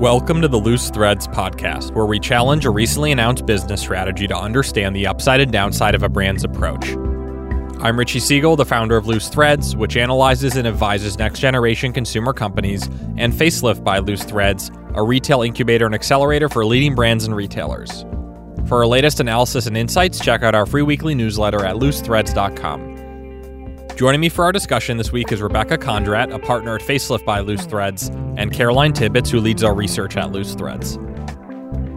Welcome to the Loose Threads podcast, where we challenge a recently announced business strategy to understand the upside and downside of a brand's approach. I'm Richie Siegel, the founder of Loose Threads, which analyzes and advises next generation consumer companies, and Facelift by Loose Threads, a retail incubator and accelerator for leading brands and retailers. For our latest analysis and insights, check out our free weekly newsletter at loosethreads.com. Joining me for our discussion this week is Rebecca Kondrat, a partner at Facelift by Loose Threads, and Caroline Tibbetts, who leads our research at Loose Threads.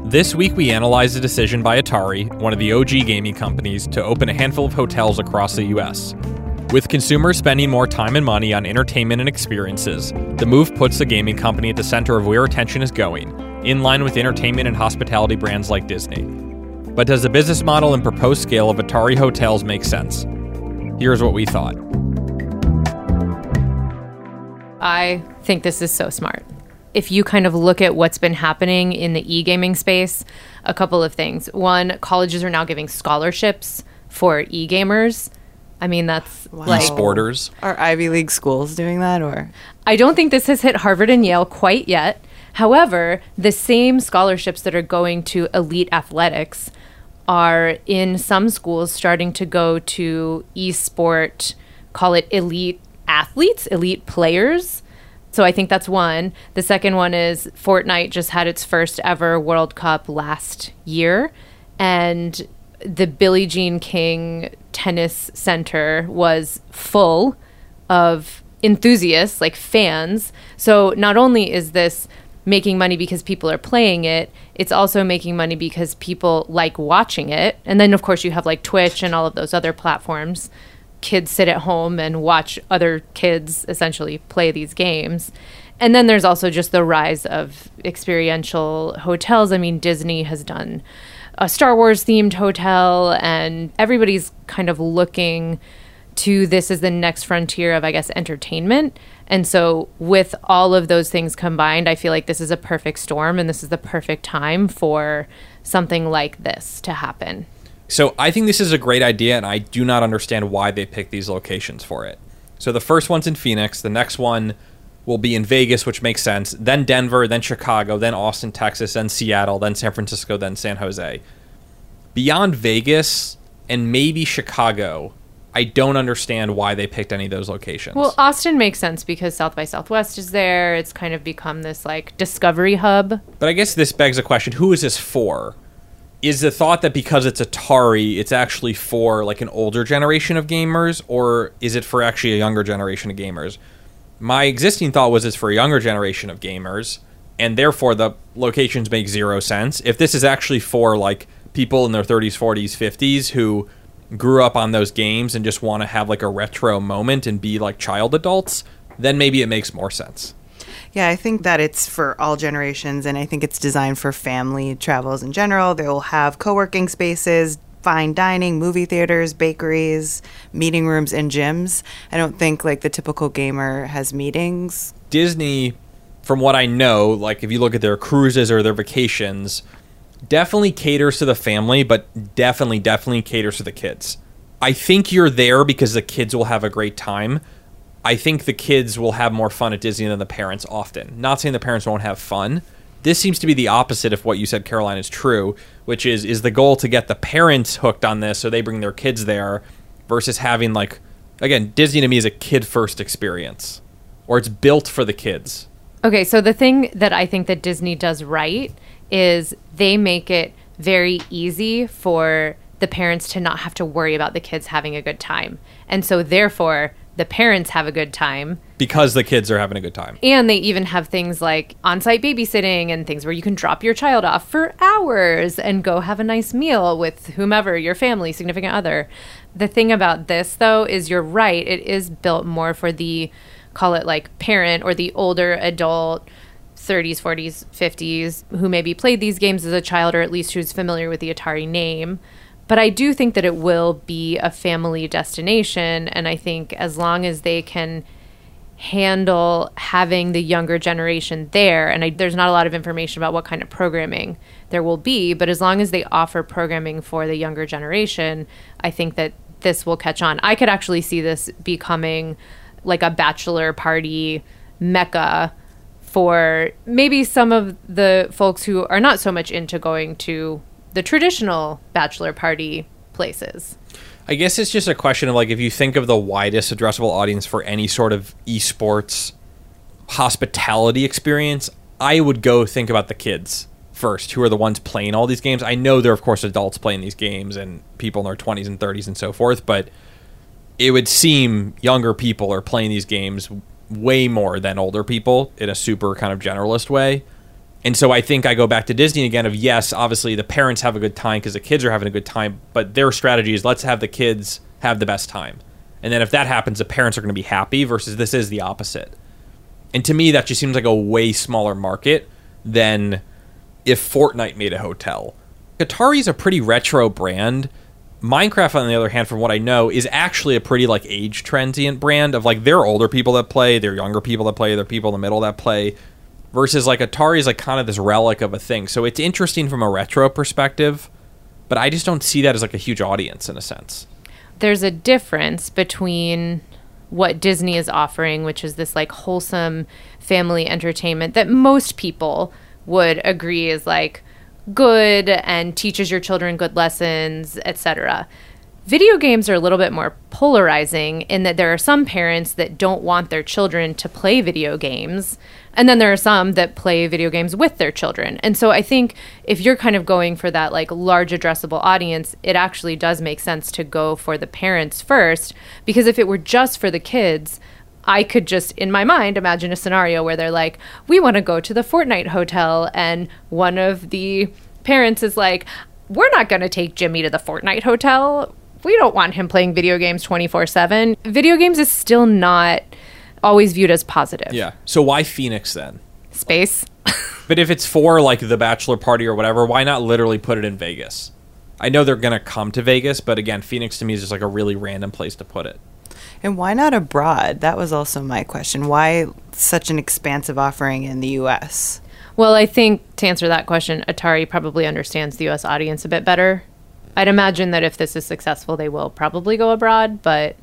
This week, we analyzed a decision by Atari, one of the OG gaming companies, to open a handful of hotels across the U.S. With consumers spending more time and money on entertainment and experiences, the move puts the gaming company at the center of where attention is going, in line with entertainment and hospitality brands like Disney. But does the business model and proposed scale of Atari Hotels make sense? Here's what we thought. I think this is so smart. If you kind of look at what's been happening in the e gaming space, a couple of things. One, colleges are now giving scholarships for e gamers. I mean, that's Wow. like. Sporters. Are Ivy League schools doing that or? I don't think this has hit Harvard and Yale quite yet. However, the same scholarships that are going to elite athletics are in some schools starting to go to e-sport, call it elite athletes, elite players. So I think that's one. The second one is Fortnite just had its first ever World Cup last year and the Billie Jean King Tennis Center was full of enthusiasts, like fans. So not only is this making money because people are playing it, it's also making money because people like watching it. And then, of course, you have like Twitch and all of those other platforms. Kids sit at home and watch other kids essentially play these games. And then there's also just the rise of experiential hotels. I mean, Disney has done a Star Wars themed hotel, and everybody's kind of looking to this as the next frontier of, I guess, entertainment. And so, with all of those things combined, I feel like this is a perfect storm and this is the perfect time for something like this to happen. So I think this is a great idea, and I do not understand why they picked these locations for it. So the first one's in Phoenix, the next one will be in Vegas, which makes sense, then Denver, then Chicago, then Austin, Texas, then Seattle, then San Francisco, then San Jose. Beyond Vegas and maybe Chicago, I don't understand why they picked any of those locations. Well, Austin makes sense because South by Southwest is there. It's kind of become this like discovery hub. But I guess this begs a question: Who is this for? Is the thought that because it's Atari, it's actually for like an older generation of gamers, or is it for actually a younger generation of gamers? My existing thought was it's for a younger generation of gamers, and therefore the locations make zero sense. If this is actually for like people in their 30s, 40s, 50s who grew up on those games and just want to have like a retro moment and be like child adults, then maybe it makes more sense. Yeah, I think that it's for all generations, and I think it's designed for family travels in general. They will have co working spaces, fine dining, movie theaters, bakeries, meeting rooms, and gyms. I don't think like the typical gamer has meetings. Disney, from what I know, like if you look at their cruises or their vacations, definitely caters to the family, but definitely, definitely caters to the kids. I think you're there because the kids will have a great time. I think the kids will have more fun at Disney than the parents often. Not saying the parents won't have fun. This seems to be the opposite of what you said, Caroline, is true, which is is the goal to get the parents hooked on this so they bring their kids there versus having like again, Disney to me is a kid first experience. Or it's built for the kids. Okay, so the thing that I think that Disney does right is they make it very easy for the parents to not have to worry about the kids having a good time. And so therefore, the parents have a good time. because the kids are having a good time. And they even have things like on site babysitting and things where you can drop your child off for hours and go have a nice meal with whomever, your family, significant other. The thing about this, though, is you're right. It is built more for the, call it like parent or the older adult, 30s, 40s, 50s, who maybe played these games as a child or at least who's familiar with the Atari name. But I do think that it will be a family destination. And I think as long as they can handle having the younger generation there and I, there's not a lot of information about what kind of programming there will be but as long as they offer programming for the younger generation i think that this will catch on i could actually see this becoming like a bachelor party mecca for maybe some of the folks who are not so much into going to the traditional bachelor party places. I guess it's just a question of like if you think of the widest addressable audience for any sort of esports hospitality experience, I would go think about the kids first, who are the ones playing all these games. I know there are of course adults playing these games and people in their 20s and 30s and so forth, but it would seem younger people are playing these games way more than older people in a super kind of generalist way. And so I think I go back to Disney again of yes, obviously the parents have a good time because the kids are having a good time, but their strategy is let's have the kids have the best time. And then if that happens, the parents are going to be happy versus this is the opposite. And to me, that just seems like a way smaller market than if Fortnite made a hotel. Atari is a pretty retro brand. Minecraft, on the other hand, from what I know, is actually a pretty like age transient brand of like there are older people that play, there are younger people that play, there are people in the middle that play versus like Atari is like kind of this relic of a thing. So it's interesting from a retro perspective, but I just don't see that as like a huge audience in a sense. There's a difference between what Disney is offering, which is this like wholesome family entertainment that most people would agree is like good and teaches your children good lessons, etc. Video games are a little bit more polarizing in that there are some parents that don't want their children to play video games and then there are some that play video games with their children. And so I think if you're kind of going for that like large addressable audience, it actually does make sense to go for the parents first because if it were just for the kids, I could just, in my mind, imagine a scenario where they're like, we want to go to the Fortnite hotel. And one of the parents is like, we're not going to take Jimmy to the Fortnite hotel. We don't want him playing video games 24 7. Video games is still not always viewed as positive. Yeah. So why Phoenix then? Space. but if it's for like the bachelor party or whatever, why not literally put it in Vegas? I know they're gonna come to Vegas, but again, Phoenix to me is just like a really random place to put it. And why not abroad? That was also my question. Why such an expansive offering in the U.S.? Well, I think to answer that question, Atari probably understands the U.S. audience a bit better. I'd imagine that if this is successful, they will probably go abroad, but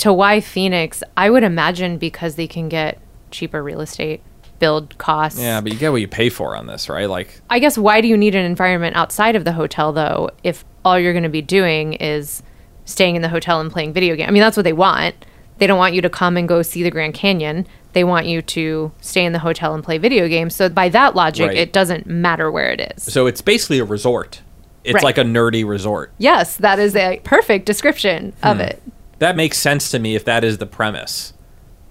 to why Phoenix, I would imagine because they can get cheaper real estate build costs. Yeah, but you get what you pay for on this, right? Like I guess why do you need an environment outside of the hotel though if all you're going to be doing is staying in the hotel and playing video games? I mean, that's what they want. They don't want you to come and go see the Grand Canyon. They want you to stay in the hotel and play video games. So by that logic, right. it doesn't matter where it is. So it's basically a resort. It's right. like a nerdy resort. Yes, that is a perfect description of hmm. it that makes sense to me if that is the premise.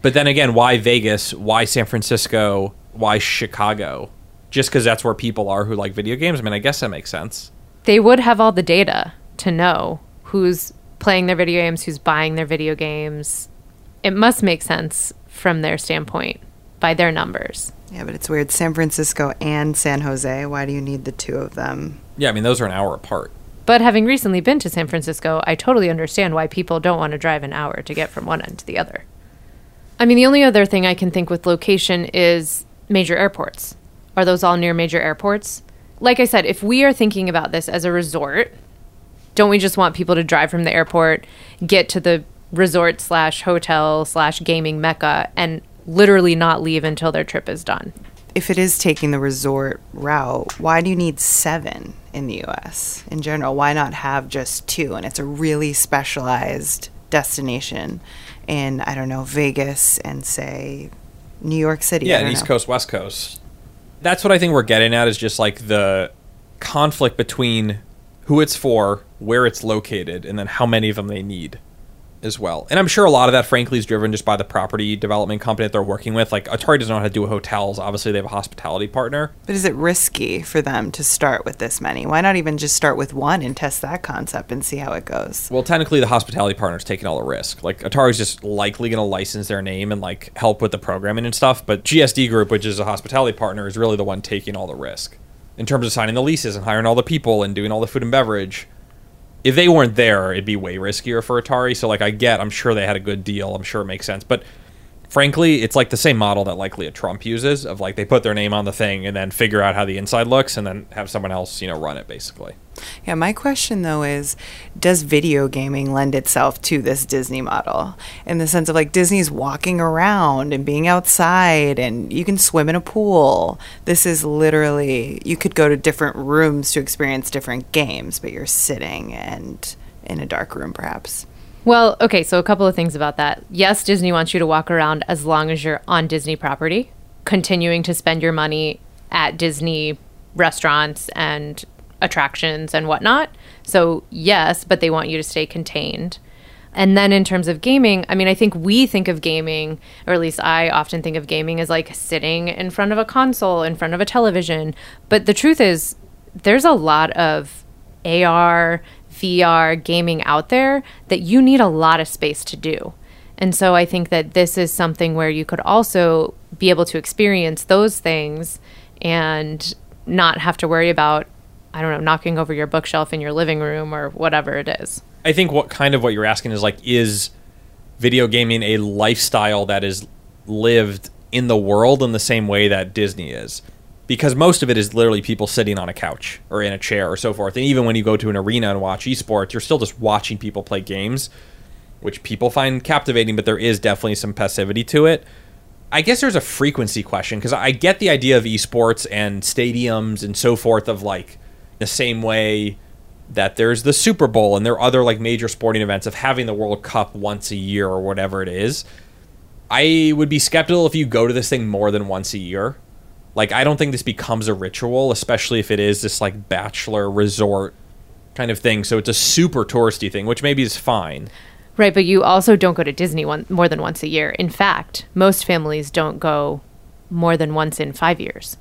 But then again, why Vegas? Why San Francisco? Why Chicago? Just because that's where people are who like video games? I mean, I guess that makes sense. They would have all the data to know who's playing their video games, who's buying their video games. It must make sense from their standpoint by their numbers. Yeah, but it's weird. San Francisco and San Jose. Why do you need the two of them? Yeah, I mean, those are an hour apart. But having recently been to San Francisco, I totally understand why people don't want to drive an hour to get from one end to the other. I mean, the only other thing I can think with location is major airports. Are those all near major airports? Like I said, if we are thinking about this as a resort, don't we just want people to drive from the airport, get to the resort slash hotel slash gaming mecca, and literally not leave until their trip is done? If it is taking the resort route, why do you need seven in the US in general? Why not have just two? And it's a really specialized destination in, I don't know, Vegas and say New York City. Yeah, East know. Coast, West Coast. That's what I think we're getting at is just like the conflict between who it's for, where it's located, and then how many of them they need as well. And I'm sure a lot of that, frankly, is driven just by the property development company that they're working with. Like Atari doesn't know how to do hotels. Obviously, they have a hospitality partner. But is it risky for them to start with this many? Why not even just start with one and test that concept and see how it goes? Well, technically, the hospitality partner is taking all the risk. Like Atari's just likely going to license their name and like help with the programming and stuff. But GSD Group, which is a hospitality partner, is really the one taking all the risk in terms of signing the leases and hiring all the people and doing all the food and beverage if they weren't there, it'd be way riskier for Atari. So like I get, I'm sure they had a good deal. I'm sure it makes sense. But frankly, it's like the same model that likely a Trump uses of like they put their name on the thing and then figure out how the inside looks and then have someone else, you know, run it basically. Yeah, my question though is does video gaming lend itself to this Disney model in the sense of like Disney's walking around and being outside and you can swim in a pool. This is literally you could go to different rooms to experience different games, but you're sitting and in a dark room perhaps. Well, okay, so a couple of things about that. Yes, Disney wants you to walk around as long as you're on Disney property, continuing to spend your money at Disney restaurants and attractions and whatnot. So, yes, but they want you to stay contained. And then in terms of gaming, I mean, I think we think of gaming, or at least I often think of gaming as like sitting in front of a console, in front of a television. But the truth is, there's a lot of AR, VR gaming out there that you need a lot of space to do. And so I think that this is something where you could also be able to experience those things and not have to worry about, I don't know, knocking over your bookshelf in your living room or whatever it is. I think what kind of what you're asking is like, is video gaming a lifestyle that is lived in the world in the same way that Disney is? Because most of it is literally people sitting on a couch or in a chair or so forth. And even when you go to an arena and watch esports, you're still just watching people play games, which people find captivating, but there is definitely some passivity to it. I guess there's a frequency question because I get the idea of esports and stadiums and so forth of like the same way that there's the Super Bowl and there are other like major sporting events of having the World Cup once a year or whatever it is. I would be skeptical if you go to this thing more than once a year like I don't think this becomes a ritual, especially if it is this like bachelor resort kind of thing. So it's a super touristy thing, which maybe is fine. Right, but you also don't go to Disney one, more than once a year. In fact, most families don't go more than once in 5 years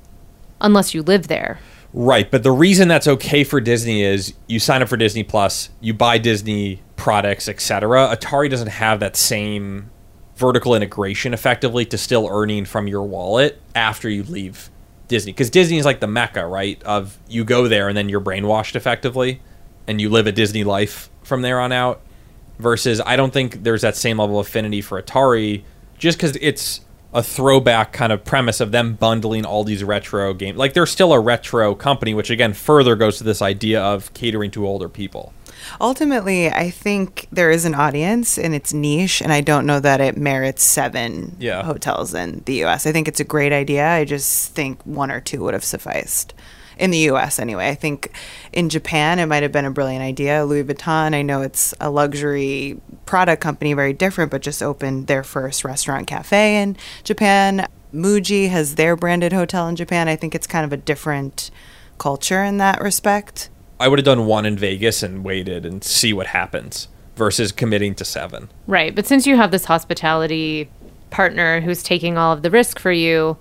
unless you live there. Right, but the reason that's okay for Disney is you sign up for Disney Plus, you buy Disney products, etc. Atari doesn't have that same vertical integration effectively to still earning from your wallet after you leave Disney. Because Disney is like the mecca, right? Of you go there and then you're brainwashed effectively and you live a Disney life from there on out. Versus, I don't think there's that same level of affinity for Atari just because it's a throwback kind of premise of them bundling all these retro games. Like they're still a retro company, which again further goes to this idea of catering to older people. Ultimately, I think there is an audience and it's niche, and I don't know that it merits seven yeah. hotels in the US. I think it's a great idea. I just think one or two would have sufficed. In the US, anyway. I think in Japan, it might have been a brilliant idea. Louis Vuitton, I know it's a luxury product company, very different, but just opened their first restaurant cafe in Japan. Muji has their branded hotel in Japan. I think it's kind of a different culture in that respect. I would have done one in Vegas and waited and see what happens versus committing to seven. Right. But since you have this hospitality partner who's taking all of the risk for you,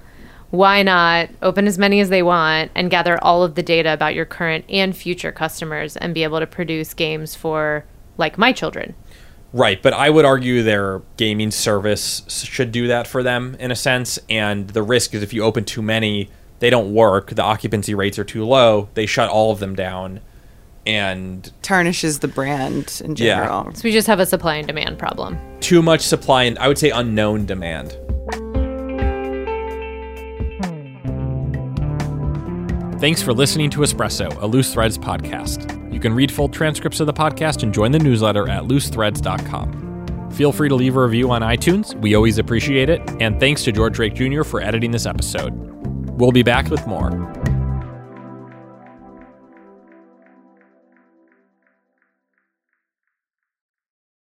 why not open as many as they want and gather all of the data about your current and future customers and be able to produce games for, like, my children? Right, but I would argue their gaming service should do that for them in a sense. And the risk is if you open too many, they don't work. The occupancy rates are too low. They shut all of them down and tarnishes the brand in general. Yeah. So we just have a supply and demand problem. Too much supply and I would say unknown demand. Thanks for listening to Espresso, a Loose Threads podcast. You can read full transcripts of the podcast and join the newsletter at loosethreads.com. Feel free to leave a review on iTunes. We always appreciate it. And thanks to George Drake Jr. for editing this episode. We'll be back with more.